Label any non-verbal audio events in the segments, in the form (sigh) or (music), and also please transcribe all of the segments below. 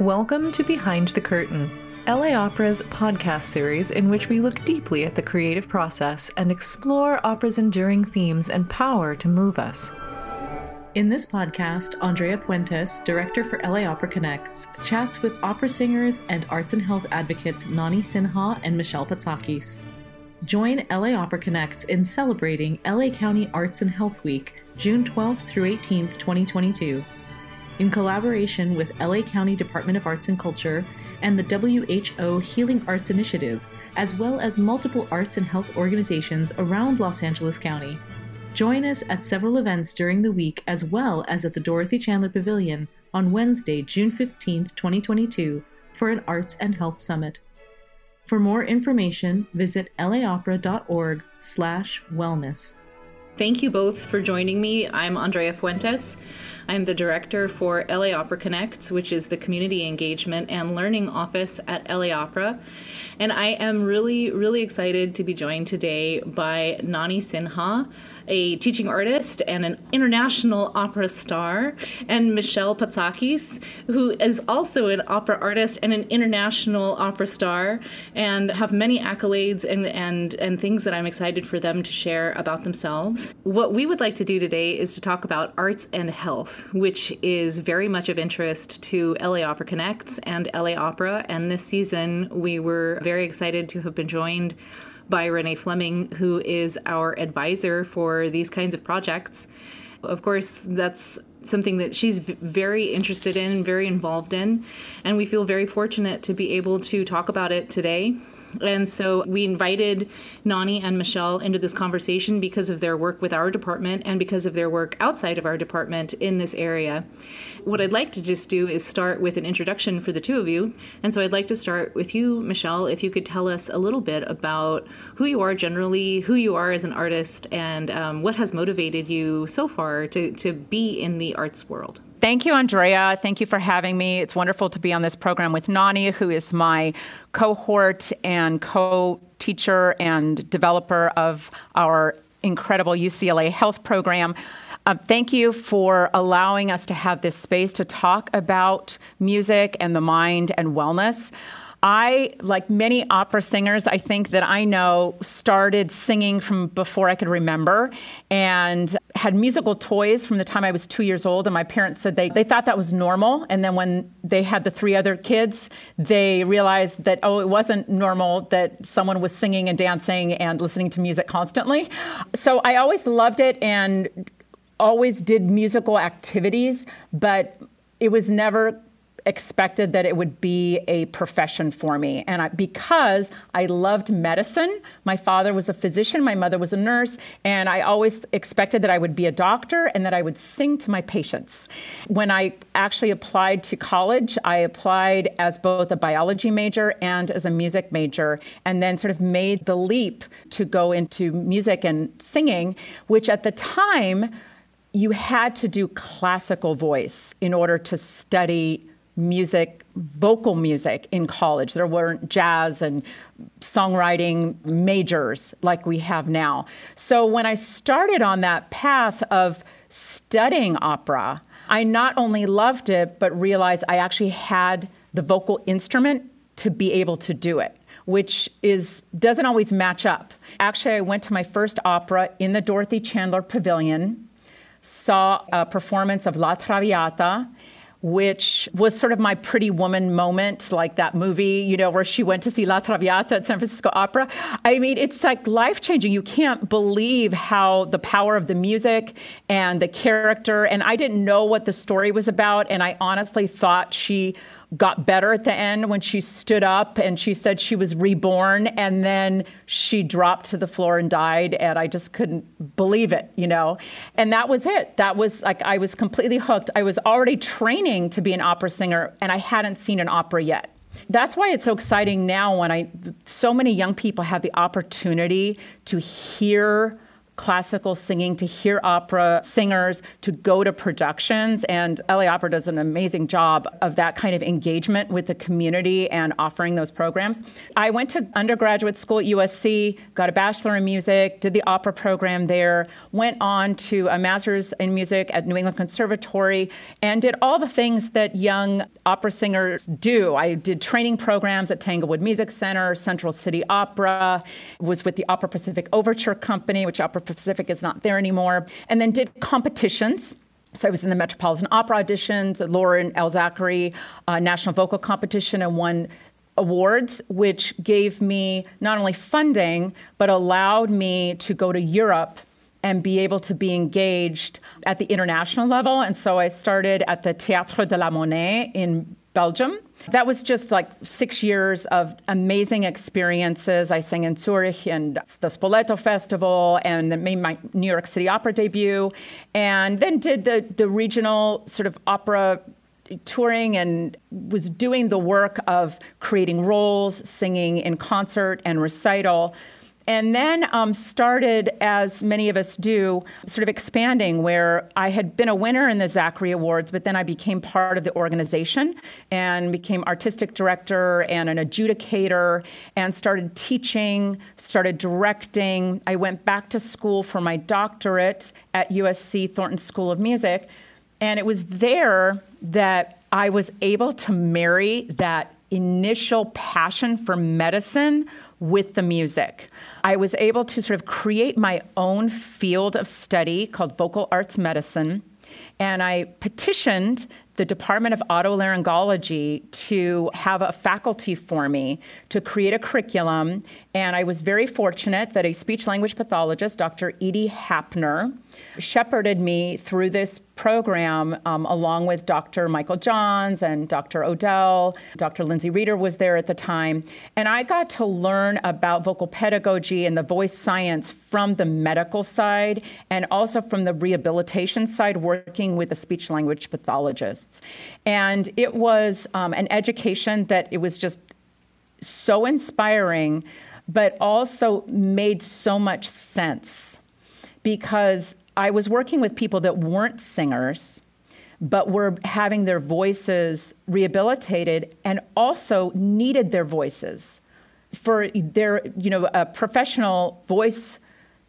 Welcome to Behind the Curtain, LA Opera's podcast series in which we look deeply at the creative process and explore opera's enduring themes and power to move us. In this podcast, Andrea Fuentes, director for LA Opera Connects, chats with opera singers and arts and health advocates Nani Sinha and Michele Patzakis. Join LA Opera Connects in celebrating LA County Arts and Health Week, June 12th through 18th, 2022. In collaboration with LA County Department of Arts and Culture and the WHO Healing Arts Initiative, as well as multiple arts and health organizations around Los Angeles County. Join us at several events during the week as well as at the Dorothy Chandler Pavilion on Wednesday, June 15th, 2022, for an Arts and Health Summit. For more information, visit laopera.org slash wellness. Thank you both for joining me. I'm Andrea Fuentes. I'm the director for LA Opera Connects, which is the community engagement and learning office at LA Opera. And I am really, really excited to be joined today by Nani Sinha a teaching artist and an international opera star, and Michele Patzakis, who is also an opera artist and an international opera star, and have many accolades and, and, and things that I'm excited for them to share about themselves. What we would like to do today is to talk about arts and health, which is very much of interest to LA Opera Connects and LA Opera. And this season, we were very excited to have been joined by Renee Fleming, who is our advisor for these kinds of projects. Of course, that's something that she's very interested in, very involved in, and we feel very fortunate to be able to talk about it today. And so we invited Nani and Michele into this conversation because of their work with our department and because of their work outside of our department in this area what I'd like to just do is start with an introduction for the two of you. And so I'd like to start with you, Michele, if you could tell us a little bit about who you are generally, who you are as an artist, and um, what has motivated you so far to, to be in the arts world. Thank you, Andrea. Thank you for having me. It's wonderful to be on this program with Nani, who is my cohort and co teacher and developer of our incredible UCLA health program. Uh, thank you for allowing us to have this space to talk about music and the mind and wellness. I, like many opera singers, I think that I know, started singing from before I could remember and had musical toys from the time I was two years old. And my parents said they, they thought that was normal. And then when they had the three other kids, they realized that, oh, it wasn't normal that someone was singing and dancing and listening to music constantly. So I always loved it and always did musical activities, but it was never expected that it would be a profession for me. And I, because I loved medicine, my father was a physician, my mother was a nurse, and I always expected that I would be a doctor and that I would sing to my patients. When I actually applied to college, I applied as both a biology major and as a music major, and then sort of made the leap to go into music and singing, which at the time, you had to do classical voice in order to study music, vocal music in college. There weren't jazz and songwriting majors like we have now. So when I started on that path of studying opera, I not only loved it, but realized I actually had the vocal instrument to be able to do it which is doesn't always match up. Actually, I went to my first opera in the Dorothy Chandler Pavilion saw a performance of La Traviata, which was sort of my pretty woman moment, like that movie, you know, where she went to see La Traviata at San Francisco Opera. I mean, it's like life changing. You can't believe how the power of the music and the character, and I didn't know what the story was about, and I honestly thought she got better at the end when she stood up and she said she was reborn and then she dropped to the floor and died and I just couldn't believe it, you know. And that was it. That was like I was completely hooked. I was already training to be an opera singer and I hadn't seen an opera yet. That's why it's so exciting now when I so many young people have the opportunity to hear classical singing, to hear opera singers, to go to productions. And LA Opera does an amazing job of that kind of engagement with the community and offering those programs. I went to undergraduate school at USC, got a bachelor in music, did the opera program there, went on to a master's in music at New England Conservatory, and did all the things that young opera singers do. I did training programs at Tanglewood Music Center, Central City Opera, was with the Opera Pacific Overture Company, which Opera Pacific is not there anymore, and then did competitions. So I was in the Metropolitan Opera auditions, Loren L. Zachary uh, National Vocal Competition, and won awards, which gave me not only funding, but allowed me to go to Europe and be able to be engaged at the international level. And so I started at the Théâtre de la Monnaie in Belgium. That was just like six years of amazing experiences. I sang in Zurich and the Spoleto Festival and made my New York City opera debut, and then did the, the regional sort of opera touring and was doing the work of creating roles, singing in concert and recital. And then um, started, as many of us do, sort of expanding where I had been a winner in the Zachary Awards, but then I became part of the organization and became artistic director and an adjudicator and started teaching, started directing. I went back to school for my doctorate at USC Thornton School of Music. And it was there that I was able to marry that initial passion for medicine with the music. I was able to sort of create my own field of study called vocal arts medicine. And I petitioned the Department of Otolaryngology to have a faculty for me to create a curriculum. And I was very fortunate that a speech language pathologist, Dr. Edie Hapner, shepherded me through this program um, along with Dr. Michael Johns and Dr. Odell. Dr. Lindsay Reder was there at the time. And I got to learn about vocal pedagogy and the voice science from the medical side and also from the rehabilitation side, working with a speech language pathologists. And it was um, an education that it was just so inspiring, but also made so much sense because I was working with people that weren't singers, but were having their voices rehabilitated and also needed their voices. For their, you know, a professional voice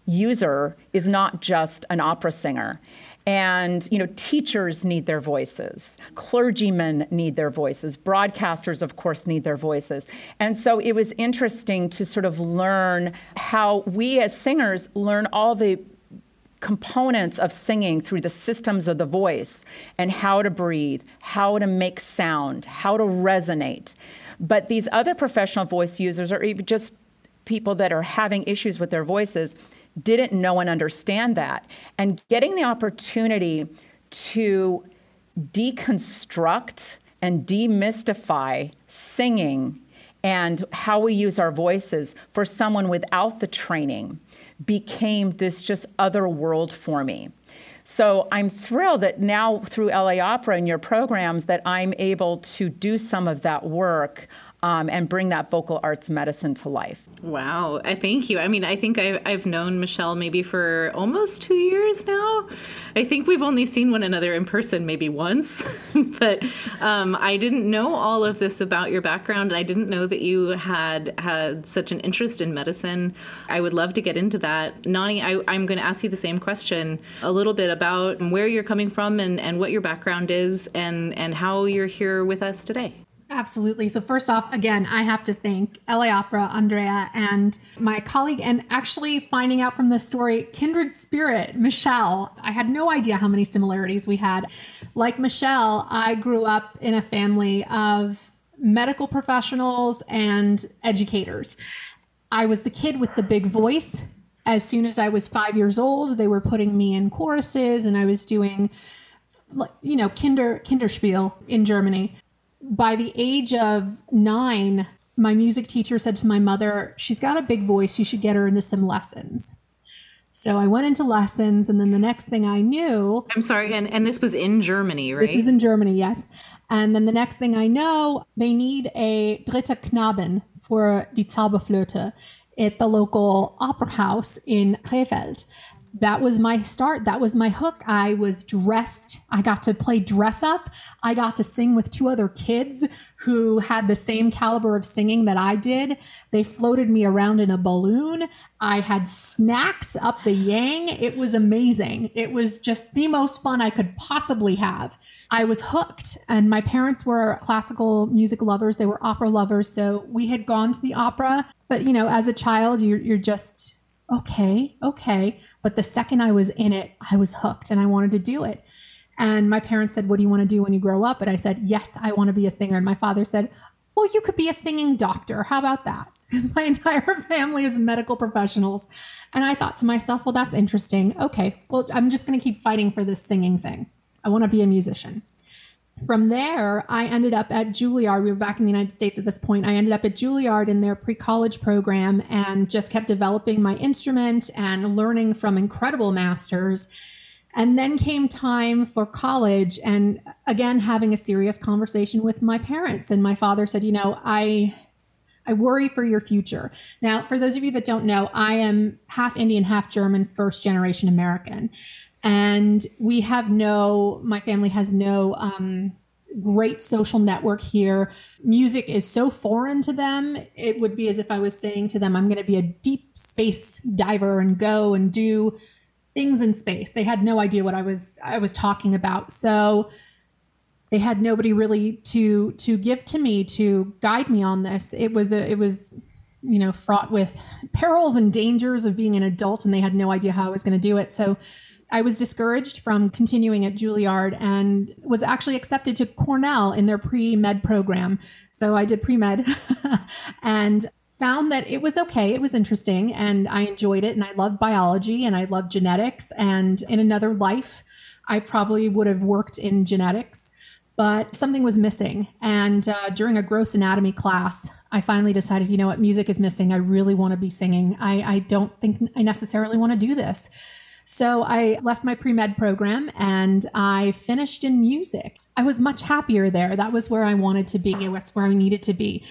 user is not just an opera singer. And you know, teachers need their voices, clergymen need their voices, broadcasters, of course, need their voices. And so it was interesting to sort of learn how we as singers learn all the components of singing through the systems of the voice and how to breathe, how to make sound, how to resonate. But these other professional voice users, or even just people that are having issues with their voices, didn't know and understand that. And getting the opportunity to deconstruct and demystify singing and how we use our voices for someone without the training became this just other world for me. So I'm thrilled that now through LA Opera and your programs that I'm able to do some of that work um, and bring that vocal arts medicine to life. Wow, I thank you. I mean, I think I've, I've known Michele maybe for almost two years now. I think we've only seen one another in person maybe once, (laughs) but um, I didn't know all of this about your background. I didn't know that you had had such an interest in medicine. I would love to get into that. Nani, I, I'm going to ask you the same question a little bit about where you're coming from and, and what your background is and, and how you're here with us today. Absolutely. So, first off, again, I have to thank LA Opera, Andrea, and my colleague, and actually finding out from this story, kindred spirit, Michele. I had no idea how many similarities we had. Like Michele, I grew up in a family of medical professionals and educators. I was the kid with the big voice. As soon as I was five years old, they were putting me in choruses, and I was doing, you know, Kinder Kinderspiel in Germany by the age of nine, my music teacher said to my mother, She's got a big voice. You should get her into some lessons. So I went into lessons, and then the next thing I knew. I'm sorry, and, and this was in Germany, right? This was in Germany, yes. And then the next thing I know, they need a Dritte Knaben for Die Zauberflöte at the local opera house in Krefeld. That was my start. That was my hook. I was dressed. I got to play dress up. I got to sing with two other kids who had the same caliber of singing that I did. They floated me around in a balloon. I had snacks up the yang. It was amazing. It was just the most fun I could possibly have. I was hooked, and my parents were classical music lovers. They were opera lovers. So we had gone to the opera. But, you know, as a child, you're, you're just okay, okay. But the second I was in it, I was hooked and I wanted to do it. And my parents said, What do you want to do when you grow up? And I said, Yes, I want to be a singer. And my father said, Well, you could be a singing doctor. How about that? (laughs) Because my entire (laughs) family is medical professionals. And I thought to myself, Well, that's interesting. Okay, well, I'm just going to keep fighting for this singing thing. I want to be a musician. From there, I ended up at Juilliard. We were back in the United States at this point. I ended up at Juilliard in their pre college program and just kept developing my instrument and learning from incredible masters. And then came time for college, and again, having a serious conversation with my parents. And my father said, You know, I. I worry for your future. Now, for those of you that don't know, I am half Indian, half German, first generation American and we have no my family has no um, great social network here. Music is so foreign to them it would be as if i was saying to them i'm going to be a deep space diver and go and do things in space. They had no idea what i was i was talking about. So they had nobody really to to give to me to guide me on this. It was a it was you know fraught with perils and dangers of being an adult and they had no idea how i was going to do it. So I was discouraged from continuing at Juilliard and was actually accepted to Cornell in their pre med program. So I did pre med (laughs) and found that it was okay. It was interesting and I enjoyed it. And I loved biology and I loved genetics. And in another life, I probably would have worked in genetics, but something was missing. And uh, during a gross anatomy class, I finally decided, you know what, music is missing. I really want to be singing. I, I don't think I necessarily want to do this. So I left my pre med program and I finished in music. I was much happier there. That was where I wanted to be, that's where I needed to be.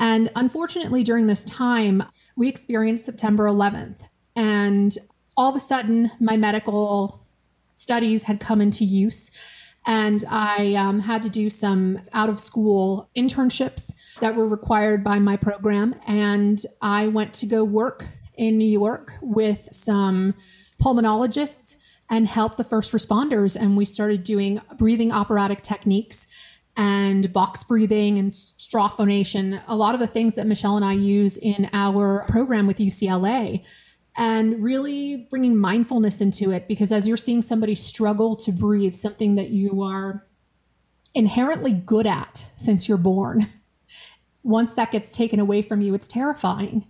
And unfortunately, during this time, we experienced September 11th. And all of a sudden, my medical studies had come into use. And I um, had to do some out of school internships that were required by my program. And I went to go work in New York with some pulmonologists and help the first responders. And we started doing breathing operatic techniques and box breathing and straw phonation, a lot of the things that Michele and I use in our program with UCLA. And really bringing mindfulness into it because as you're seeing somebody struggle to breathe, something that you are inherently good at since you're born, once that gets taken away from you, it's terrifying.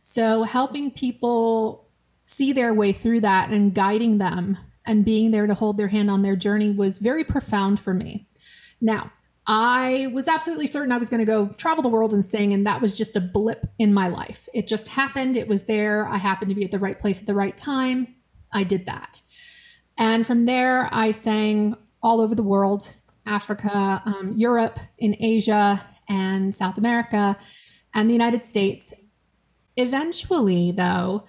So, helping people see their way through that and guiding them and being there to hold their hand on their journey was very profound for me. Now, I was absolutely certain I was going to go travel the world and sing, and that was just a blip in my life. It just happened. It was there. I happened to be at the right place at the right time. I did that. And from there, I sang all over the world Africa, um, Europe, in Asia, and South America, and the United States. Eventually, though,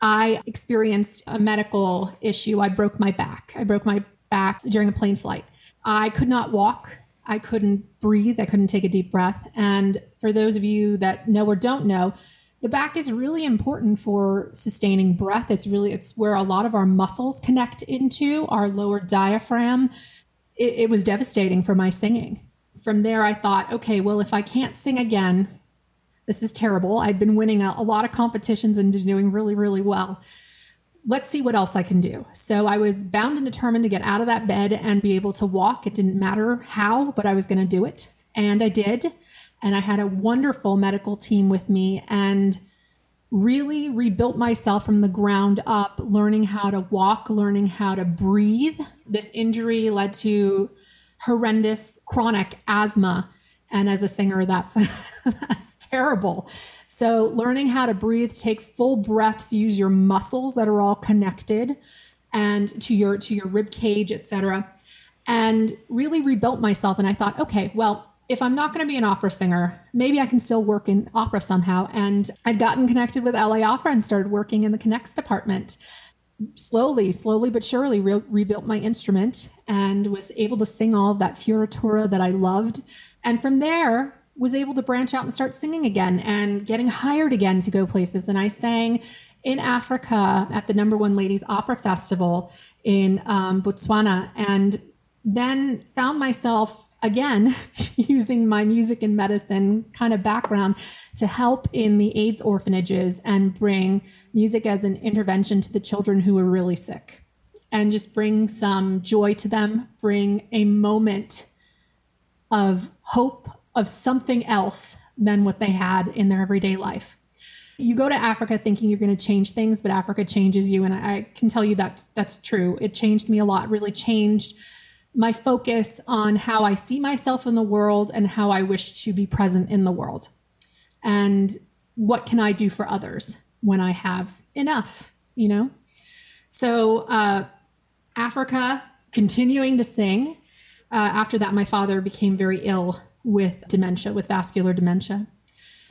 I experienced a medical issue. I broke my back. I broke my back during a plane flight. I could not walk. I couldn't breathe. I couldn't take a deep breath. And for those of you that know or don't know, the back is really important for sustaining breath. It's really it's where a lot of our muscles connect into our lower diaphragm. It, it was devastating for my singing. From there, I thought, okay, well, if I can't sing again, this is terrible. I'd been winning a, a lot of competitions and doing really, really well. Let's see what else I can do. So I was bound and determined to get out of that bed and be able to walk. It didn't matter how, but I was going to do it. And I did. And I had a wonderful medical team with me and really rebuilt myself from the ground up, learning how to walk, learning how to breathe. This injury led to horrendous chronic asthma. And as a singer, that's, (laughs) that's terrible. So learning how to breathe, take full breaths, use your muscles that are all connected and to your to your rib cage, etc. And really rebuilt myself and I thought, okay, well, if I'm not going to be an opera singer, maybe I can still work in opera somehow. And I'd gotten connected with LA Opera and started working in the Connects department. slowly, slowly but surely re- rebuilt my instrument and was able to sing all of that fioritura that I loved. And from there, was able to branch out and start singing again and getting hired again to go places. And I sang in Africa at the number one ladies opera festival in um, Botswana and then found myself again (laughs) using my music and medicine kind of background to help in the AIDS orphanages and bring music as an intervention to the children who were really sick and just bring some joy to them, bring a moment of hope of something else than what they had in their everyday life. You go to Africa thinking you're going to change things, but Africa changes you. And I, can tell you that that's true. It changed me a lot, really changed my focus on how I see myself in the world and how I wish to be present in the world. And what can I do for others when I have enough, you know? So, uh, Africa, continuing to sing. Uh, after that, my father became very ill with dementia, with vascular dementia.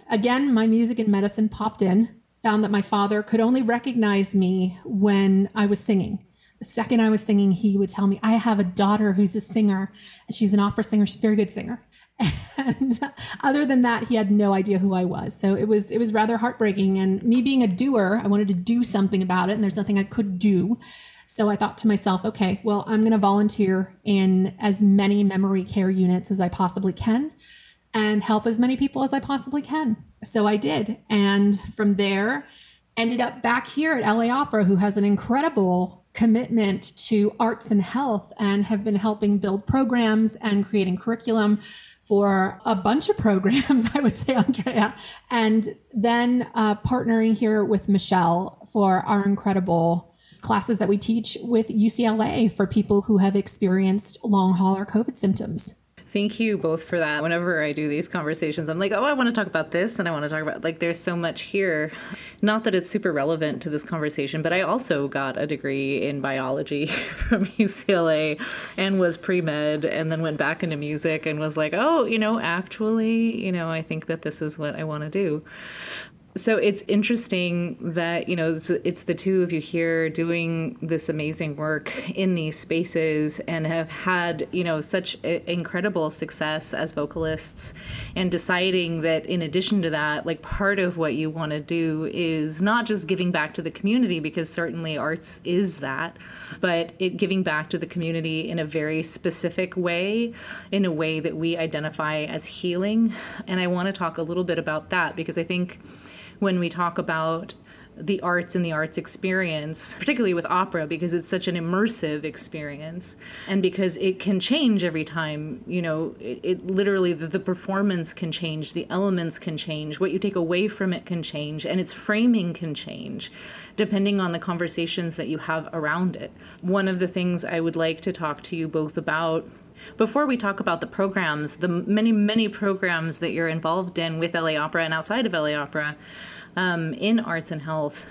Again, my music and medicine popped in, found that my father could only recognize me when I was singing the second I was singing, he would tell me, I have a daughter who's a singer, and she's an opera singer. She's a very good singer. (laughs) And other than that, he had no idea who I was. So it was it was rather heartbreaking. And me being a doer, I wanted to do something about it, and there's nothing I could do. So I thought to myself, okay, well, I'm going to volunteer in as many memory care units as I possibly can and help as many people as I possibly can. So I did. And from there, ended up back here at LA Opera, who has an incredible commitment to arts and health and have been helping build programs and creating curriculum for a bunch of programs, (laughs) I would say, Andrea, and then uh, partnering here with Michelle for our incredible classes that we teach with UCLA for people who have experienced long hauler COVID symptoms. Thank you both for that. Whenever I do these conversations, I'm like, oh, I want to talk about this and I want to talk about, like, there's so much here. Not that it's super relevant to this conversation, but I also got a degree in biology (laughs) from UCLA and was pre med and then went back into music and was like, oh, you know, actually, you know, I think that this is what I want to do so it's interesting that you know it's, it's, the two of you here doing this amazing work in these spaces and have had you know such incredible success as vocalists and deciding that in addition to that like part of what you want to do is not just giving back to the community because certainly arts is that but it giving back to the community in a very specific way in a way that we identify as healing. And i want to talk a little bit about that because i think when we talk about the arts and the arts experience, particularly with opera, because it's such an immersive experience and because it can change every time. You know, it, it literally, the, the, performance can change, the elements can change, what you take away from it can change, and its framing can change depending on the conversations that you have around it. One of the things I would like to talk to you both about before we talk about the programs, the many, many programs that you're involved in with LA Opera and outside of LA Opera um, in arts and health,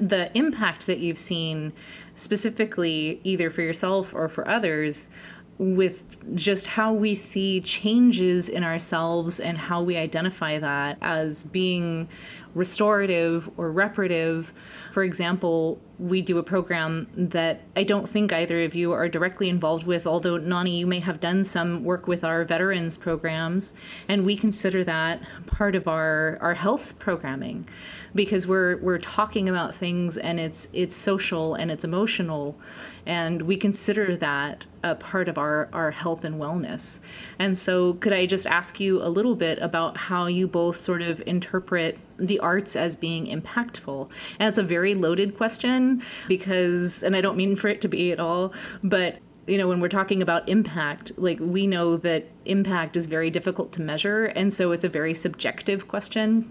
the impact that you've seen specifically either for yourself or for others with just how we see changes in ourselves and how we identify that as being restorative or reparative. For example, we do a program that I don't think either of you are directly involved with, although Nani, you may have done some work with our veterans programs, and we consider that part of our, our health programming because we're we're talking about things and it's it's social and it's emotional and we consider that a part of our, our health and wellness. And so, could I just ask you a little bit about how you both sort of interpret the arts as being impactful? And it's a very loaded question because, and I don't mean for it to be at all, but you know when we're talking about impact like we know that impact is very difficult to measure and so it's a very subjective question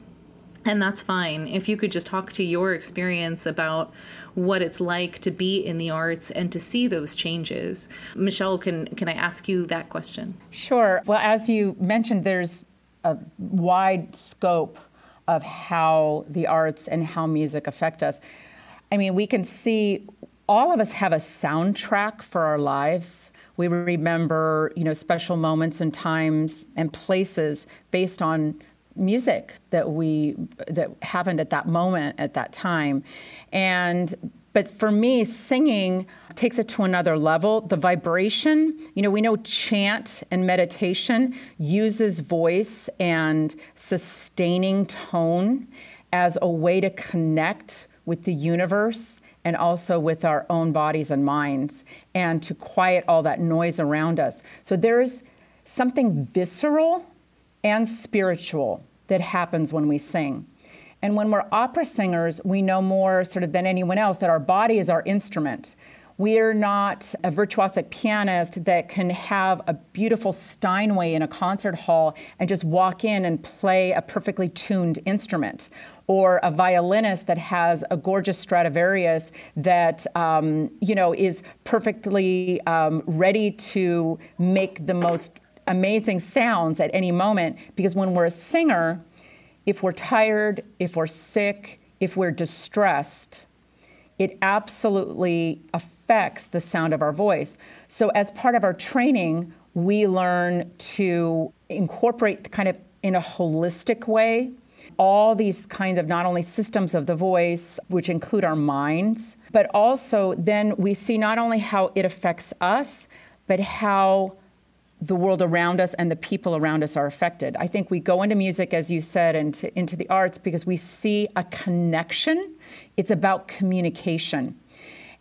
and that's fine if you could just talk to your experience about what it's like to be in the arts and to see those changes. Michele, can, can I ask you that question? Sure. Well, as you mentioned, there's a wide scope of how the arts and how music affect us. I mean, we can see all of us have a soundtrack for our lives. We remember, you know, special moments and times and places based on music that we that happened at that moment at that time and But for me, singing takes it to another level. The vibration, you know, we know chant and meditation uses voice and sustaining tone as a way to connect with the universe and also with our own bodies and minds and to quiet all that noise around us. So there's something visceral and spiritual that happens when we sing. And when we're opera singers, we know more sort of than anyone else that our body is our instrument. We are not a virtuosic pianist that can have a beautiful Steinway in a concert hall and just walk in and play a perfectly tuned instrument, or a violinist that has a gorgeous Stradivarius that um, you know is perfectly um, ready to make the most amazing sounds at any moment. Because when we're a singer, if we're tired, if we're sick, if we're distressed, it absolutely affects the sound of our voice. So, as part of our training, we learn to incorporate kind of in a holistic way all these kinds of not only systems of the voice, which include our minds, but also then we see not only how it affects us, but how the world around us and the people around us are affected. I think we go into music, as you said, and into the arts because we see a connection. It's about communication.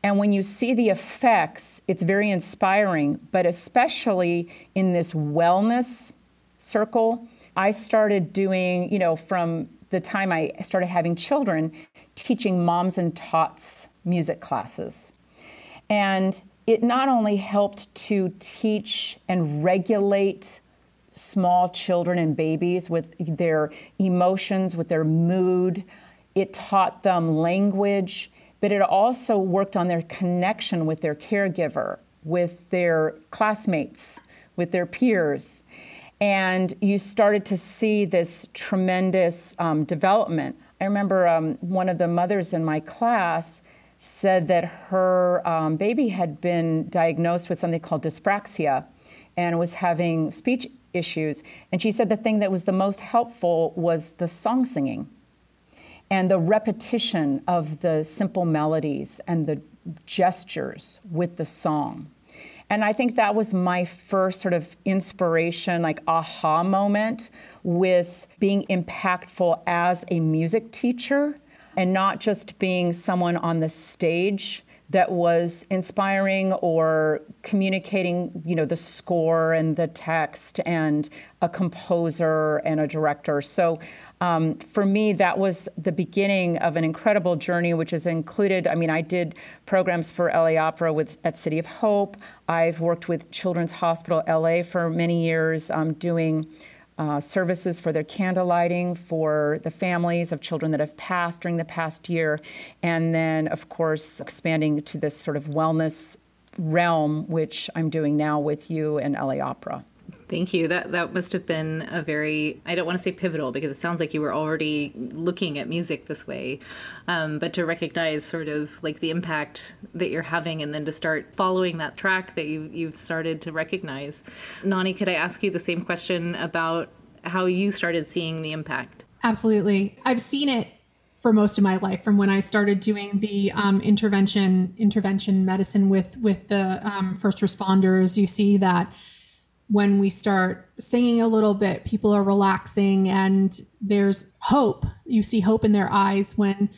And when you see the effects, it's very inspiring, but especially in this wellness circle, I started doing, you know, from the time I started having children, teaching moms and tots music classes. And it not only helped to teach and regulate small children and babies with their emotions, with their mood, it taught them language, but it also worked on their connection with their caregiver, with their classmates, with their peers. And you started to see this tremendous um, development. I remember um, one of the mothers in my class said that her um, baby had been diagnosed with something called dyspraxia and was having speech issues. And she said the thing that was the most helpful was the song singing and the repetition of the simple melodies and the gestures with the song. And I think that was my first sort of inspiration, like aha moment with being impactful as a music teacher and not just being someone on the stage that was inspiring or communicating, you know, the score and the text and a composer and a director. So um, for me, that was the beginning of an incredible journey, which has included, I mean, I did programs for LA Opera with at City of Hope. I've worked with Children's Hospital LA for many years, um, doing uh, services for their candle lighting for the families of children that have passed during the past year, and then, of course, expanding to this sort of wellness realm, which I'm doing now with you and LA Opera. Thank you. That that must have been a very I don't want to say pivotal because it sounds like you were already looking at music this way, um, but to recognize sort of like the impact that you're having, and then to start following that track that you you've started to recognize. Nani, could I ask you the same question about how you started seeing the impact? Absolutely, I've seen it for most of my life from when I started doing the um, intervention intervention medicine with with the um, first responders. You see that when we start singing a little bit, people are relaxing and there's hope. You see hope in their eyes when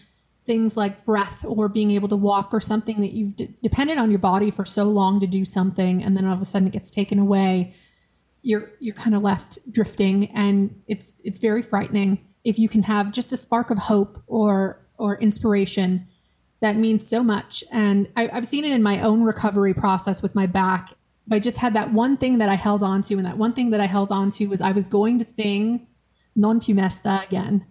things like breath or being able to walk or something that you've d- depended on your body for so long to do something and then all of a sudden it gets taken away you're you're kind of left drifting and it's it's very frightening if you can have just a spark of hope or or inspiration that means so much and I, i've seen it in my own recovery process with my back I just had that one thing that I held on to, and that one thing that I held on to was I was going to sing Non più mesta again.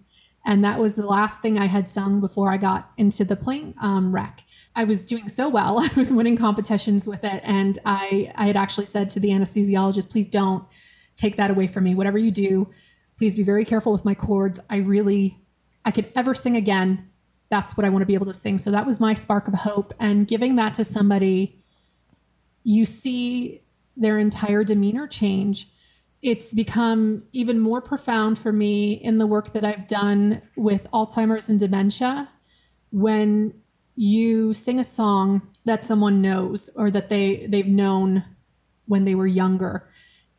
And that was the last thing I had sung before I got into the plane um, wreck. I was doing so well. (laughs) I was winning competitions with it. And I, I had actually said to the anesthesiologist, please don't take that away from me. Whatever you do, please be very careful with my chords. I really, I could ever sing again. That's what I want to be able to sing. So that was my spark of hope. And giving that to somebody you see their entire demeanor change. It's become even more profound for me in the work that I've done with Alzheimer's and dementia when you sing a song that someone knows or that they they've known when they were younger.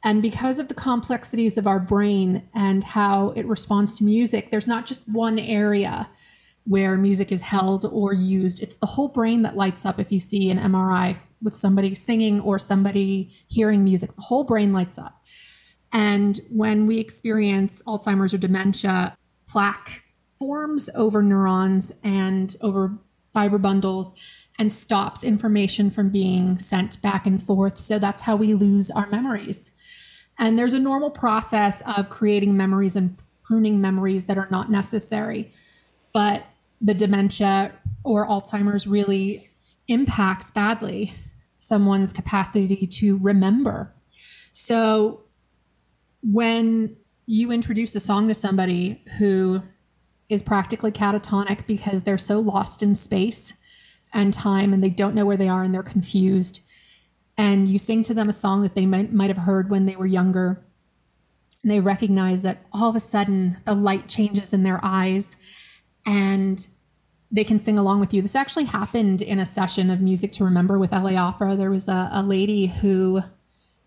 And because of the complexities of our brain and how it responds to music, there's not just one area where music is held or used. It's the whole brain that lights up if you see an MRI with somebody singing or somebody hearing music. The whole brain lights up. And when we experience Alzheimer's or dementia, plaque forms over neurons and over fiber bundles and stops information from being sent back and forth. So that's how we lose our memories. And there's a normal process of creating memories and pruning memories that are not necessary. But the dementia or Alzheimer's really impacts badly someone's capacity to remember. So when you introduce a song to somebody who is practically catatonic because they're so lost in space and time and they don't know where they are and they're confused, and you sing to them a song that they might, might have heard when they were younger, and they recognize that all of a sudden the light changes in their eyes and they can sing along with you. This actually happened in a session of Music to Remember with LA Opera. There was a, a lady who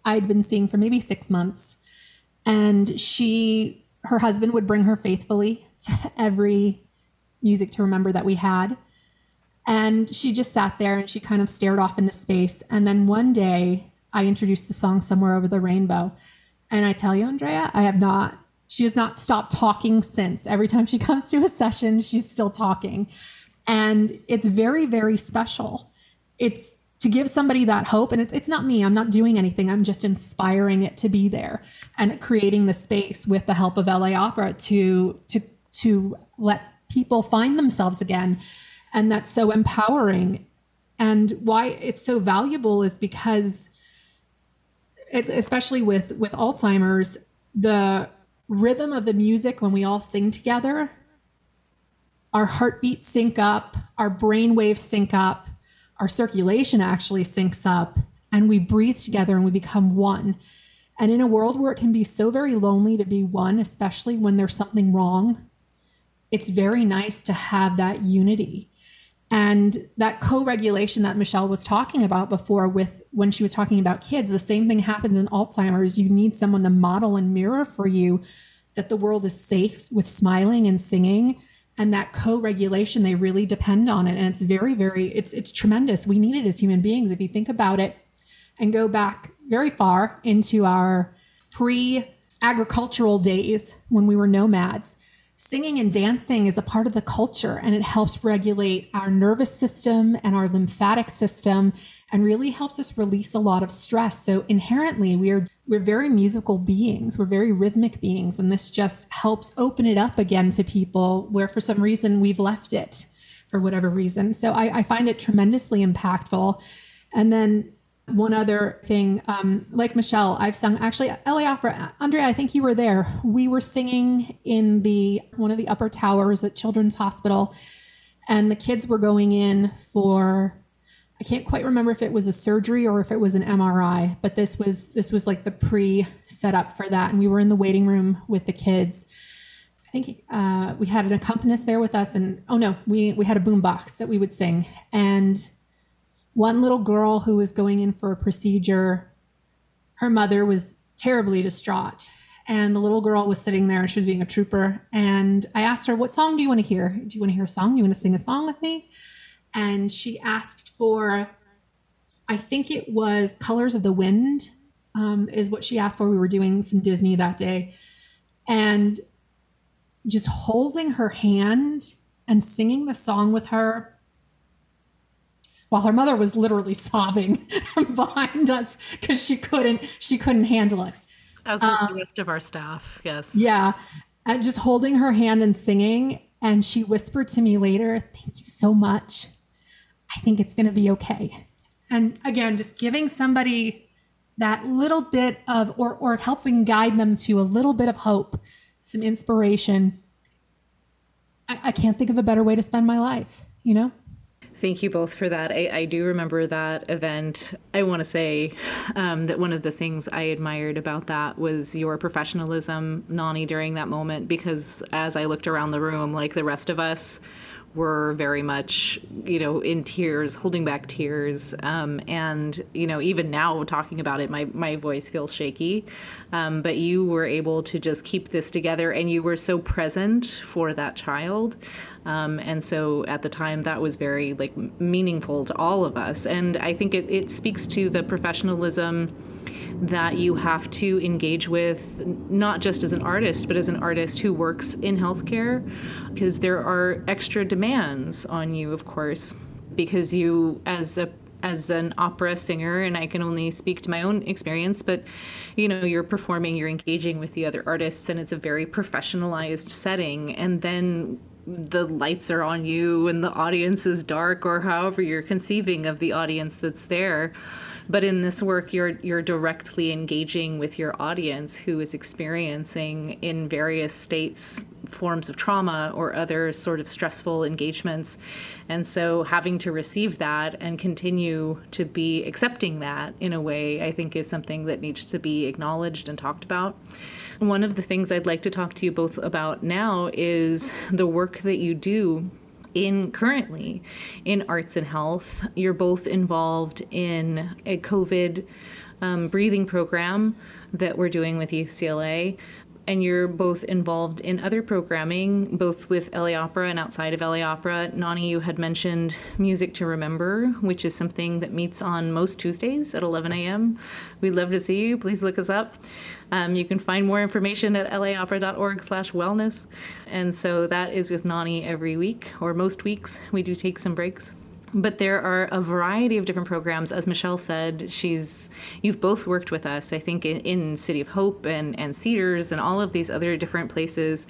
I'd been seeing for maybe six months, and she, her husband would bring her faithfully to every Music to Remember that we had. And she just sat there and she kind of stared off into space. And then one day I introduced the song Somewhere Over the Rainbow. And I tell you, Andrea, I have not, she has not stopped talking since. Every time she (laughs) comes to a session, she's still talking. And it's very, very special. It's to give somebody that hope. And it's, it's not me, I'm not doing anything. I'm just inspiring it to be there and creating the space with the help of LA Opera to, to, to let people find themselves again. And that's so empowering. And why it's so valuable is because, it, especially with, with Alzheimer's, the rhythm of the music when we all sing together our heartbeats sync up, our brain waves sync up, our circulation actually syncs up, and we breathe together and we become one. And in a world where it can be so very lonely to be one, especially when there's something wrong, it's very nice to have that unity. And that co regulation that Michele was talking about before, with when she was talking about kids, the same thing happens in Alzheimer's. You need someone to model and mirror for you that the world is safe with smiling and singing. And that co-regulation they really depend on it. And it's very very it's it's tremendous. We need it as human beings. If you think about it and go back very far into our pre agricultural days when we were nomads singing and dancing is a part of the culture and it helps regulate our nervous system and our lymphatic system and really helps us release a lot of stress. So inherently we're we're very musical beings. We're very rhythmic beings and this just helps open it up again to people where for some reason we've left it for whatever reason. So i, I find it tremendously impactful. And then one other thing, um, like Michele, I've sung actually LA Opera. Andrea, I think you were there. We were singing in the one of the upper towers at Children's Hospital, and the kids were going in for. I can't quite remember if it was a surgery or if it was an MRI, but this was this was like the pre setup for that, and we were in the waiting room with the kids. I think uh, we had an accompanist there with us, and oh no, we we had a boom box that we would sing, and one little girl who was going in for a procedure, her mother was terribly distraught. And the little girl was sitting there and she was being a trooper. And I asked her, What song do you want to hear? Do you want to hear a song? Do you want to sing a song with me? And she asked for, I think it was Colors of the Wind, um, is what she asked for. We were doing some Disney that day. And just holding her hand and singing the song with her while her mother was literally sobbing (laughs) behind us because she couldn't she couldn't handle it. As was um, the rest of our staff yes. Yeah. And just holding her hand and singing and she whispered to me later thank you so much. I think it's going to be okay. And again just giving somebody that little bit of or or helping guide them to a little bit of hope some inspiration. I, I can't think of a better way to spend my life you know Thank you both for that. I, I do remember that event. I want to say um, that one of the things I admired about that was your professionalism, Nani, during that moment, because as I looked around the room, like the rest of us, were very much, you know, in tears, holding back tears. Um, and, you know, even now talking about it, my, my voice feels shaky. Um, but you were able to just keep this together and you were so present for that child. Um, and so at the time, that was very like meaningful to all of us. And I think it, it speaks to the professionalism that you have to engage with not just as an artist, but as an artist who works in healthcare, because there are extra demands on you, of course, because you, as a as an opera singer and I can only speak to my own experience but you know you're performing you're engaging with the other artists and it's a very professionalized setting and then the lights are on you and the audience is dark or however you're conceiving of the audience that's there. But in this work you're you're directly engaging with your audience who is experiencing in various states forms of trauma or other sort of stressful engagements. And so having to receive that and continue to be accepting that in a way i think is something that needs to be acknowledged and talked about one of the things i'd like to talk to you both about now is the work that you do in currently in arts and health. You're both involved in a COVID um, breathing program that we're doing with UCLA. And you're both involved in other programming, both with LA Opera and outside of LA Opera. Nani, you had mentioned Music to Remember, which is something that meets on most Tuesdays at 11 a.m. We'd love to see you. Please look us up. Um, you can find more information at laopera.org slash wellness. And so that is with Nani every week, or most weeks. We do take some breaks but there are a variety of different programs. As michele said she's you've both worked with us i think in, in city of hope and, and cedars and all of these other different places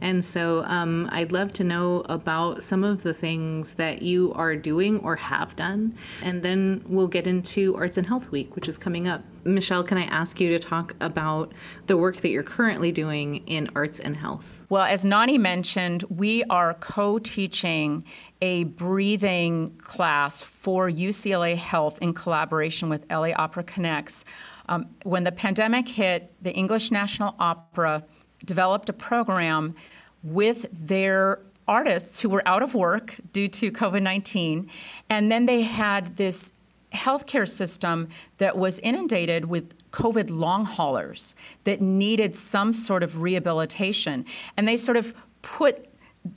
and so um, I'd love to know about some of the things that you are doing or have done. And then we'll get into Arts and Health Week, which is coming up. Michele, can I ask you to talk about the work that you're currently doing in arts and health? Well, as Nani mentioned, we are co teaching a breathing class for UCLA Health in collaboration with LA Opera Connects. Um, when the pandemic hit, the English National Opera developed a program with their artists who were out of work due to COVID 19. And then they had this healthcare system that was inundated with COVID long haulers that needed some sort of rehabilitation. And they sort of put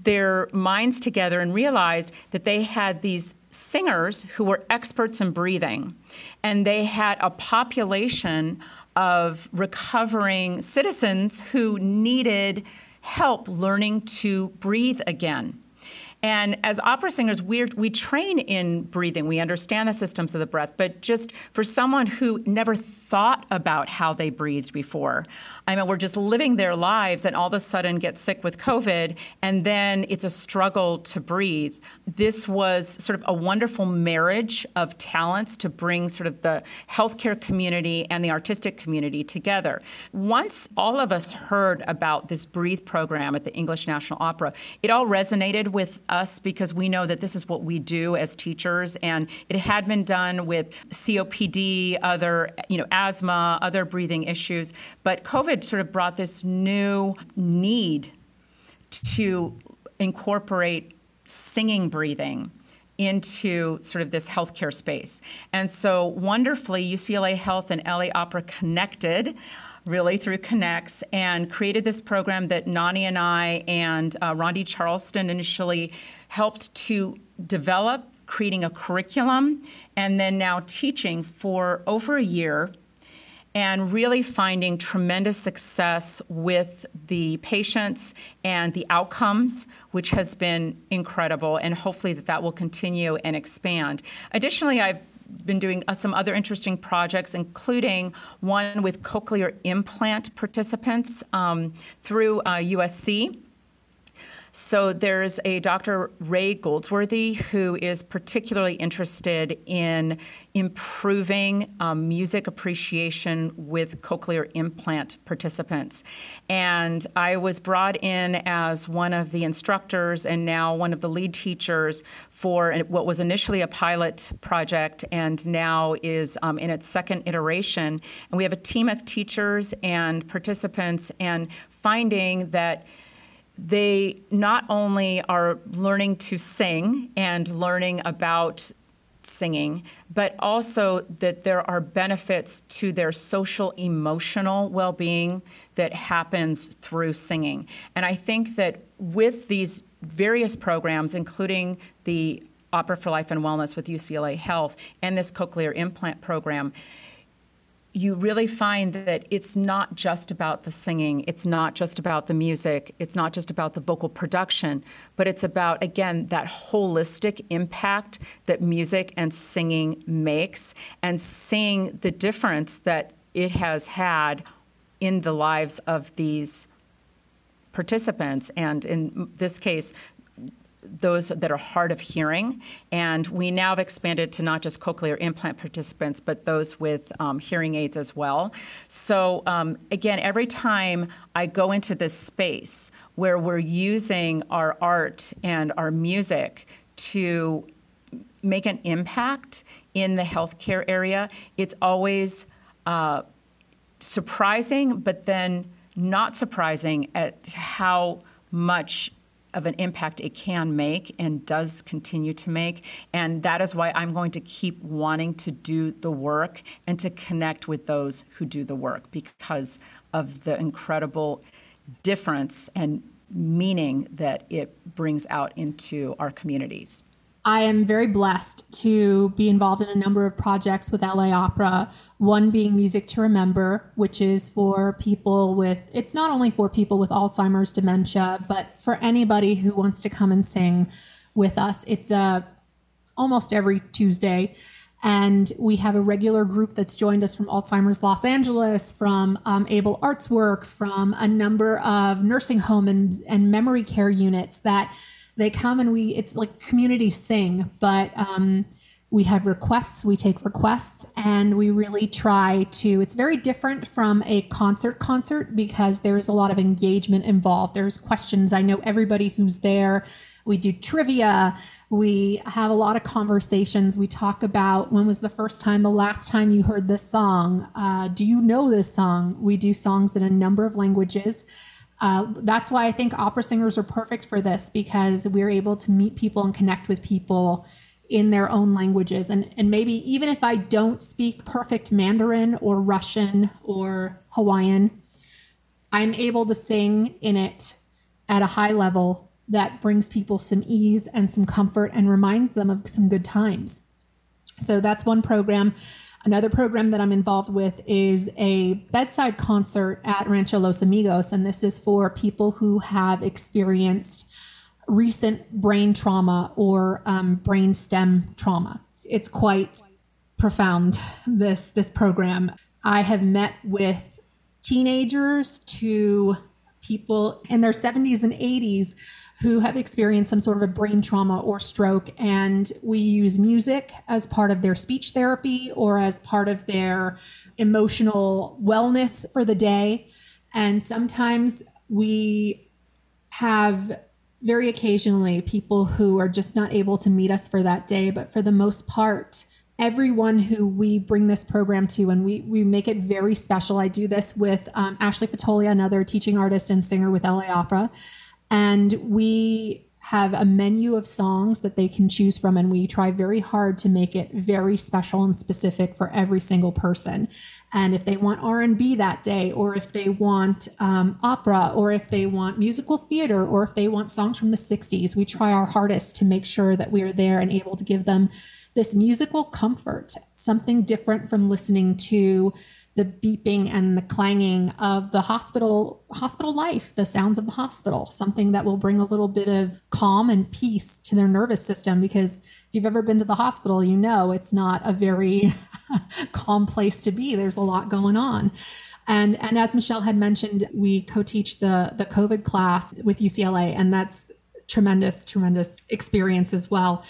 their minds together and realized that they had these singers who were experts in breathing, and they had a population of recovering citizens who needed help learning to breathe again. And as opera singers, we we train in breathing. We understand the systems of the breath. But just for someone who never thought about how they breathed before, I mean, we're just living their lives and all of a sudden get sick with COVID, and then it's a struggle to breathe. This was sort of a wonderful marriage of talents to bring sort of the healthcare community and the artistic community together. Once all of us heard about this Breathe program at the English National Opera, it all resonated with us because we know that this is what we do as teachers, and it had been done with COPD, other, you know, asthma, other breathing issues. But COVID sort of brought this new need to incorporate singing breathing into sort of this healthcare space. And so wonderfully, UCLA Health and LA Opera connected really through Connects and created this program that Nani and I and uh, Rondi Charleston initially helped to develop, creating a curriculum, and then now teaching for over a year and really finding tremendous success with the patients and the outcomes, which has been incredible, and hopefully that that will continue and expand. Additionally, I've been doing uh, some other interesting projects, including one with cochlear implant participants um, through uh, USC. So there's a Dr. Ray Goldsworthy who is particularly interested in improving um, music appreciation with cochlear implant participants. And I was brought in as one of the instructors and now one of the lead teachers for what was initially a pilot project and now is um, in its second iteration. And we have a team of teachers and participants and finding that they not only are learning to sing and learning about singing, but also that there are benefits to their social emotional well being that happens through singing. And I think that with these various programs, including the Opera for Life and Wellness with UCLA Health and this cochlear implant program, you really find that it's not just about the singing, it's not just about the music, it's not just about the vocal production, but it's about, again, that holistic impact that music and singing makes and seeing the difference that it has had in the lives of these participants. And in this case, those that are hard of hearing. And we now have expanded to not just cochlear implant participants, but those with um, hearing aids as well. So, um, again, every time I go into this space where we're using our art and our music to make an impact in the healthcare area, it's always uh, surprising, but then not surprising at how much of an impact it can make and does continue to make. And that is why I'm going to keep wanting to do the work and to connect with those who do the work because of the incredible difference and meaning that it brings out into our communities. I am very blessed to be involved in a number of projects with LA Opera, one being Music to Remember, which is for people with, it's not only for people with Alzheimer's, dementia, but for anybody who wants to come and sing with us. It's uh, almost every Tuesday. And we have a regular group that's joined us from Alzheimer's Los Angeles, from um, Able Arts Work, from a number of nursing home and, and memory care units that they come and we it's like community sing but um, we have requests we take requests and we really try to it's very different from a concert concert because there is a lot of engagement involved. There's questions. I know everybody who's there. We do trivia. We have a lot of conversations. We talk about when was the first time the last time you heard this song. Uh, do you know this song? We do songs in a number of languages uh, that's why I think opera singers are perfect for this because we're able to meet people and connect with people in their own languages. And, and maybe even if I don't speak perfect Mandarin or Russian or Hawaiian, I'm able to sing in it at a high level that brings people some ease and some comfort and reminds them of some good times. So that's one program. Another program that I'm involved with is a bedside concert at Rancho Los Amigos, and this is for people who have experienced recent brain trauma or um, brain stem trauma. It's quite profound. This this program. I have met with teenagers to people in their 70s and 80s who have experienced some sort of a brain trauma or stroke. And we use music as part of their speech therapy or as part of their emotional wellness for the day. And sometimes we have very occasionally people who are just not able to meet us for that day. But for the most part, everyone who we bring this program to and we we make it very special. I do this with um, ashley fatolia another teaching artist and singer with la opera. And we have a menu of songs that they can choose from and we try very hard to make it very special and specific for every single person. And if they want r&b that day or if they want um, opera or if they want musical theater or if they want songs from the 60s we try our hardest to make sure that we are there and able to give them this musical comfort something different from listening to the beeping and the clanging of the hospital hospital life the sounds of the hospital something that will bring a little bit of calm and peace to their nervous system. Because if you've ever been to the hospital you know it's not a very (laughs) calm place to be. There's a lot going on. And and as michele had mentioned we co-teach the the covid class with ucla and that's tremendous tremendous experience as well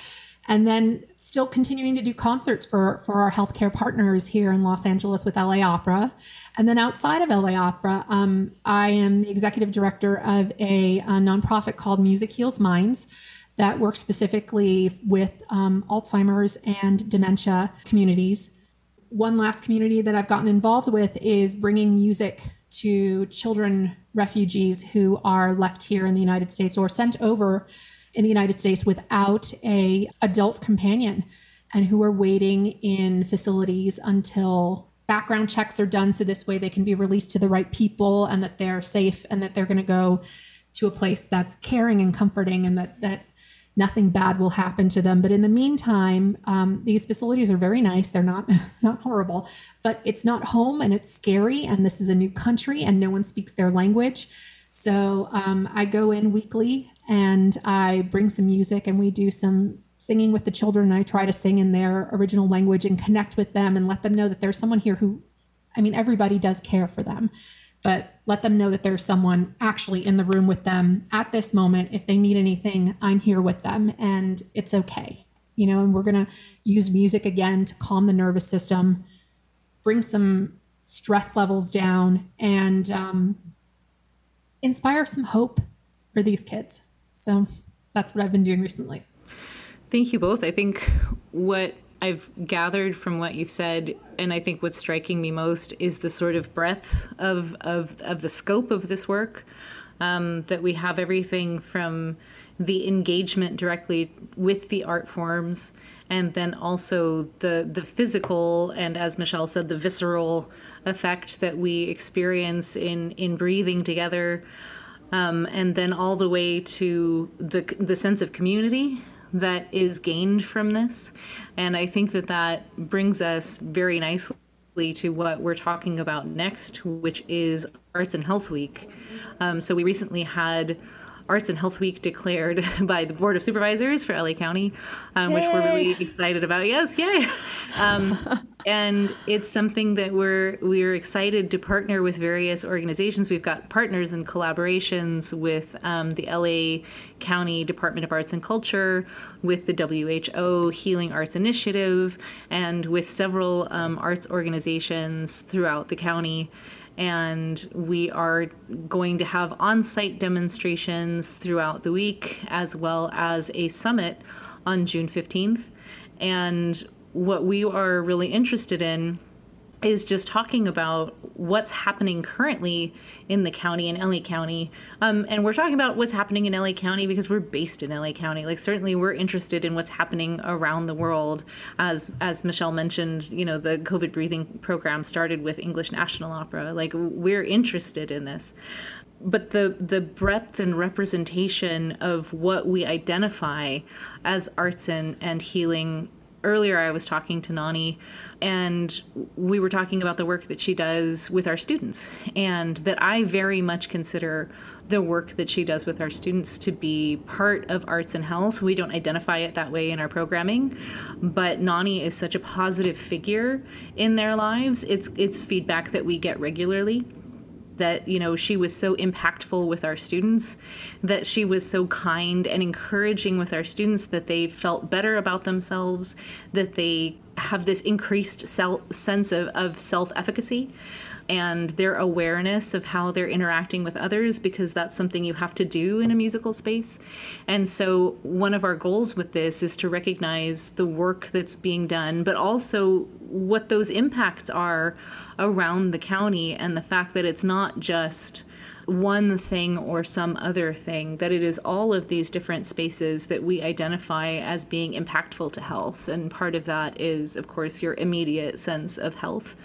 and then still continuing to do concerts for, for our healthcare partners here in Los Angeles with LA Opera. And then outside of LA Opera, um, I am the executive director of a, a, nonprofit called Music Heals Minds that works specifically with um, Alzheimer's and dementia communities. One last community that I've gotten involved with is bringing music to children refugees who are left here in the United States or sent over in the United States without a adult companion and who are waiting in facilities until background checks are done so this way they can be released to the right people and that they're safe and that they're going to go to a place that's caring and comforting and that that nothing bad will happen to them. But in the meantime um, these facilities are very nice. They're not (laughs) not horrible but it's not home and it's scary and this is a new country and no one speaks their language. So um, i go in weekly and i bring some music and we do some singing with the children. I try to sing in their original language and connect with them and let them know that there's someone here who, I mean, everybody does care for them, but let them know that there's someone actually in the room with them at this moment. If they need anything, I'm here with them and it's okay. You know, and we're going to use music again to calm the nervous system, bring some stress levels down, and um, inspire some hope for these kids. So that's what I've been doing recently. Thank you both. I think what I've gathered from what you've said, and I think what's striking me most is the sort of breadth of of, of the scope of this work. Um, that we have everything from the engagement directly with the art forms, and then also the the physical and, as Michele said, the visceral effect that we experience in in breathing together. Um, and then all the way to the the sense of community that is gained from this. And I think that that brings us very nicely to what we're talking about next, which is Arts and Health Week. Um, so we recently had Arts and Health Week declared (laughs) by the Board of Supervisors for LA County, um, which we're really excited about. Yes, yay! (laughs) Um, and it's something that we're we're excited to partner with various organizations. We've got partners and collaborations with um, the LA County Department of Arts and Culture, with the WHO Healing Arts Initiative, and with several um, arts organizations throughout the county and we are going to have on site demonstrations throughout the week as well as a summit on June 15th. And what we are really interested in is just talking about what's happening currently in the county in LA County. Um, and we're talking about what's happening in LA County because we're based in LA County. Like certainly we're interested in what's happening around the world. As as Michele mentioned, you know, the COVID breathing program started with English National Opera. Like we're interested in this. But the the breadth and representation of what we identify as arts and, and healing earlier I was talking to Nani and we were talking about the work that she does with our students and that I very much consider the work that she does with our students to be part of arts and health. We don't identify it that way in our programming, but Nani is such a positive figure in their lives. It's it's feedback that we get regularly that you know she was so impactful with our students that she was so kind and encouraging with our students that they felt better about themselves that they have this increased self, sense of, of self-efficacy and their awareness of how they're interacting with others because that's something you have to do in a musical space. And so, one of our goals with this is to recognize the work that's being done, but also what those impacts are around the county and the fact that it's not just one thing or some other thing, that it is all of these different spaces that we identify as being impactful to health. And part of that is, of course, your immediate sense of health,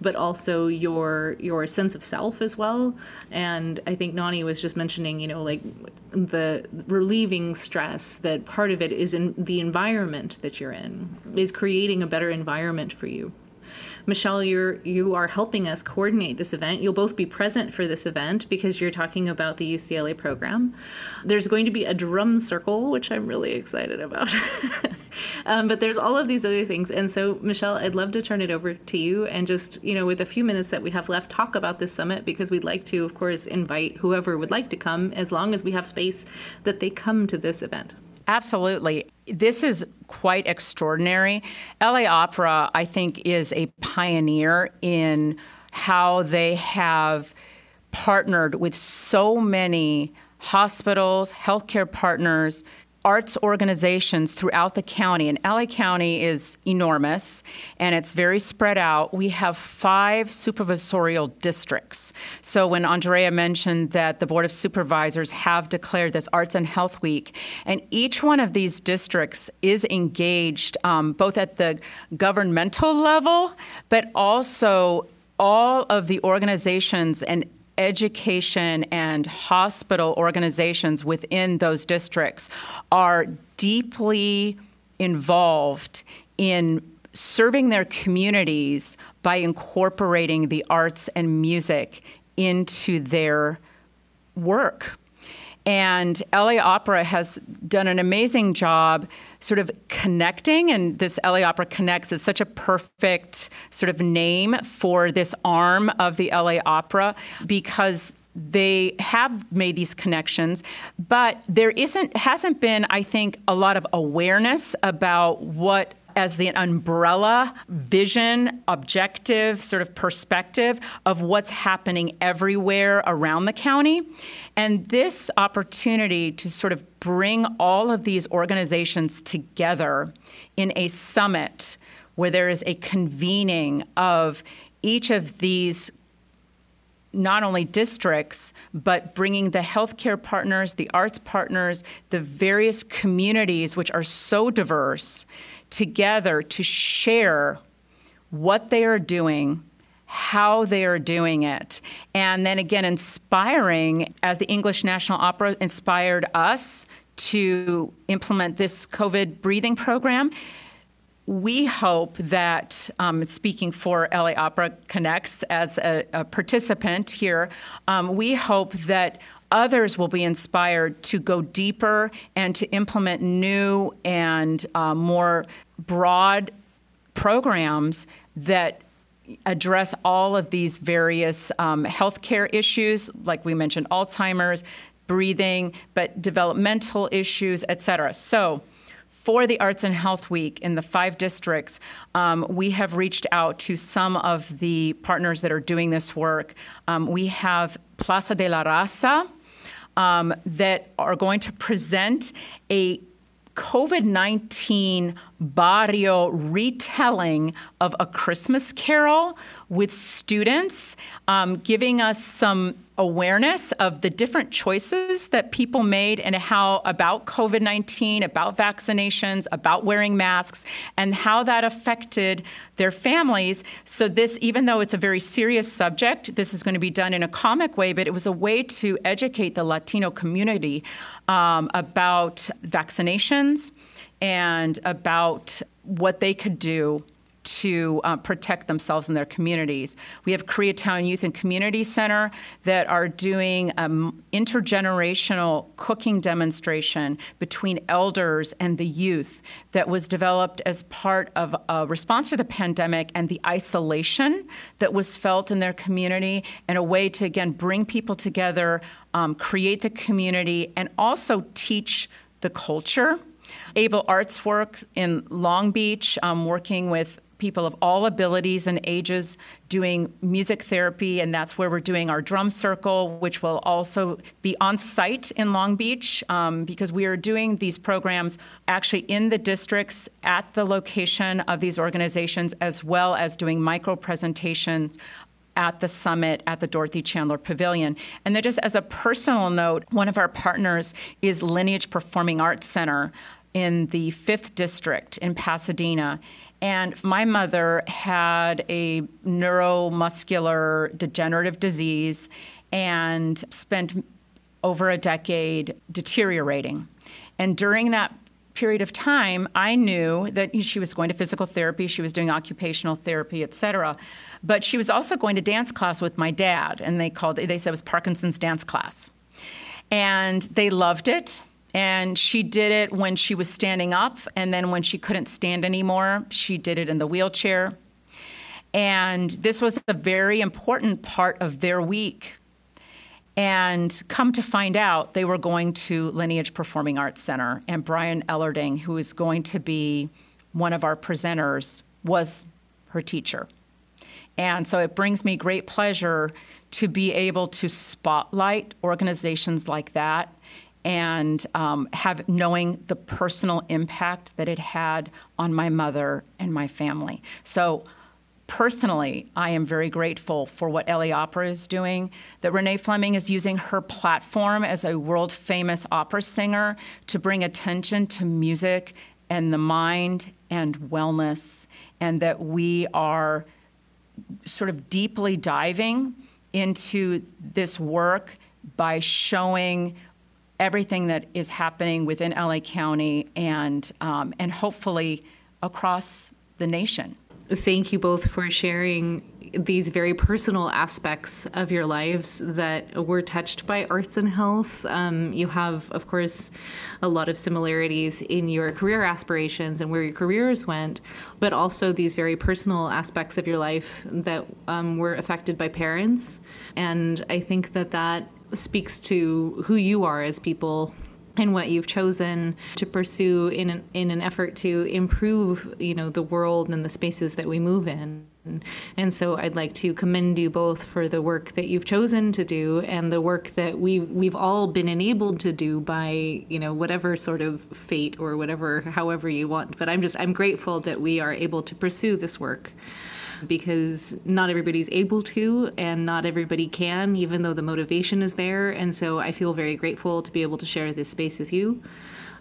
but also your your sense of self as well. And I think Nani was just mentioning, you know, like the relieving stress that part of it is in the environment that you're in, is creating a better environment for you. Michele, you're you are helping us coordinate this event. You'll both be present for this event because you're talking about the UCLA program. There's going to be a drum circle, which I'm really excited about. (laughs) um, but there's all of these other things, and so Michele, I'd love to turn it over to you and just you know with a few minutes that we have left, talk about this summit because we'd like to, of course, invite whoever would like to come as long as we have space that they come to this event. Absolutely. This is quite extraordinary. LA Opera, I think, is a pioneer in how they have partnered with so many hospitals, healthcare partners arts organizations throughout the county, and LA County is enormous and it's very spread out. We have five supervisorial districts. So when Andrea mentioned that the Board of Supervisors have declared this Arts and Health Week, and each one of these districts is engaged um, both at the governmental level, but also all of the organizations and education and hospital organizations within those districts are deeply involved in serving their communities by incorporating the arts and music into their work. And LA Opera has done an amazing job sort of connecting, and this LA Opera Connects is such a perfect sort of name for this arm of the LA Opera because they have made these connections, but there isn't hasn't been, I think, a lot of awareness about what as the umbrella vision, objective sort of perspective of what's happening everywhere around the county. And this opportunity to sort of bring all of these organizations together in a summit where there is a convening of each of these not only districts, but bringing the healthcare partners, the arts partners, the various communities, which are so diverse, together to share what they are doing, how they are doing it, and then again, inspiring as the English National Opera inspired us to implement this COVID breathing program. We hope that, um, speaking for LA Opera Connects as a, a participant here, um, we hope that others will be inspired to go deeper and to implement new and uh, more broad programs that address all of these various um, healthcare issues, like we mentioned, Alzheimer's, breathing, but developmental issues, et cetera. So, for the Arts and Health Week in the five districts, um, we have reached out to some of the partners that are doing this work. Um, we have Plaza de la Raza, um, that are going to present a COVID 19 barrio retelling of A Christmas Carol with students, um, giving us some awareness of the different choices that people made and how about COVID 19, about vaccinations, about wearing masks, and how that affected their families. So, this, even though it's a very serious subject, this is going to be done in a comic way, but it was a way to educate the Latino community um, about vaccinations and about what they could do to uh, protect themselves and their communities. We have Koreatown Youth and Community Center that are doing an intergenerational cooking demonstration between elders and the youth that was developed as part of a response to the pandemic and the isolation that was felt in their community and a way to, again, bring people together, um, create the community, and also teach the culture. Able Arts Work in Long Beach, um, working with people of all abilities and ages doing music therapy, and that's where we're doing our drum circle, which will also be on site in Long Beach um, because we are doing these programs actually in the districts at the location of these organizations, as well as doing micro presentations at the summit at the Dorothy Chandler Pavilion. And then, just as a personal note, one of our partners is Lineage Performing Arts Center in the 5th District in Pasadena. And my mother had a neuromuscular degenerative disease and spent over a decade deteriorating. And during that period of time, I knew that she was going to physical therapy, she was doing occupational therapy, et cetera. But she was also going to dance class with my dad, and they called it, they said it was Parkinson's dance class. And they loved it. And she did it when she was standing up, and then when she couldn't stand anymore, she did it in the wheelchair. And this was a very important part of their week. And come to find out, they were going to Lineage Performing Arts Center, and Brian Ellerding, who is going to be one of our presenters, was her teacher. And so it brings me great pleasure to be able to spotlight organizations like that and um, have knowing the personal impact that it had on my mother and my family. So personally, I am very grateful for what LA Opera is doing, that Renee Fleming is using her platform as a world famous opera singer to bring attention to music and the mind and wellness, and that we are sort of deeply diving into this work by showing everything that is happening within LA County and um, and hopefully across the nation. Thank you both for sharing these very personal aspects of your lives that were touched by arts and health. Um, you have, of course, a lot of similarities in your career aspirations and where your careers went, but also these very personal aspects of your life that um, were affected by parents. And I think that that speaks to who you are as people and what you've chosen to pursue in an, in an effort to improve, you know, the world and the spaces that we move in. And so I'd like to commend you both for the work that you've chosen to do and the work that we we've all been enabled to do by, you know, whatever sort of fate or whatever however you want. But I'm just I'm grateful that we are able to pursue this work because not everybody's able to and not everybody can, even though the motivation is there. And so I feel very grateful to be able to share this space with you.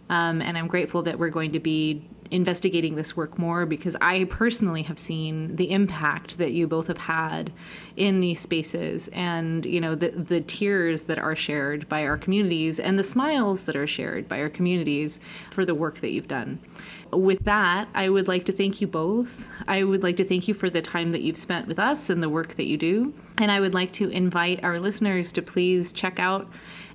Um, and I'm grateful that we're going to be investigating this work more because I personally have seen the impact that you both have had in these spaces and you know the the tears that are shared by our communities and the smiles that are shared by our communities for the work that you've done with that, I would like to thank you both. I would like to thank you for the time that you've spent with us and the work that you do. And I would like to invite our listeners to please check out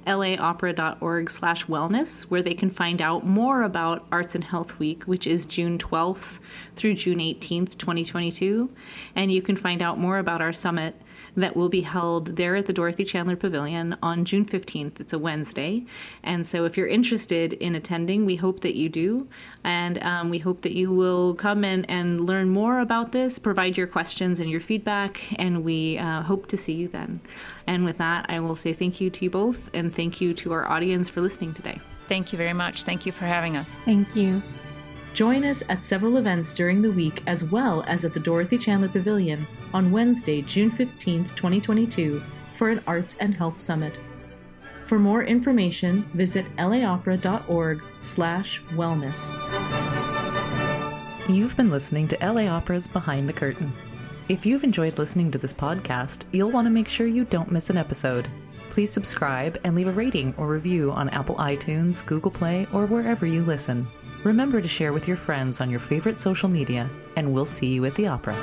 laopera.org slash wellness, where they can find out more about Arts and Health Week, which is June 12th through June 18th, 2022. And you can find out more about our summit that will be held there at the Dorothy Chandler Pavilion on June 15th. It's a Wednesday. And so if you're interested in attending, we hope that you do. And um, we hope that you will come in and learn more about this, provide your questions and your feedback, and we uh, hope to see you then. And with that, I will say thank you to you both, and thank you to our audience for listening today. Thank you very much. Thank you for having us. Thank you. Join us at several events during the week as well as at the Dorothy Chandler Pavilion on Wednesday, June 15th, 2022, for an Arts and Health Summit. For more information, visit laopera.org/wellness. You've been listening to LA Opera's Behind the Curtain. If you've enjoyed listening to this podcast, you'll want to make sure you don't miss an episode. Please subscribe and leave a rating or review on Apple iTunes, Google Play, or wherever you listen. Remember to share with your friends on your favorite social media, and we'll see you at the opera.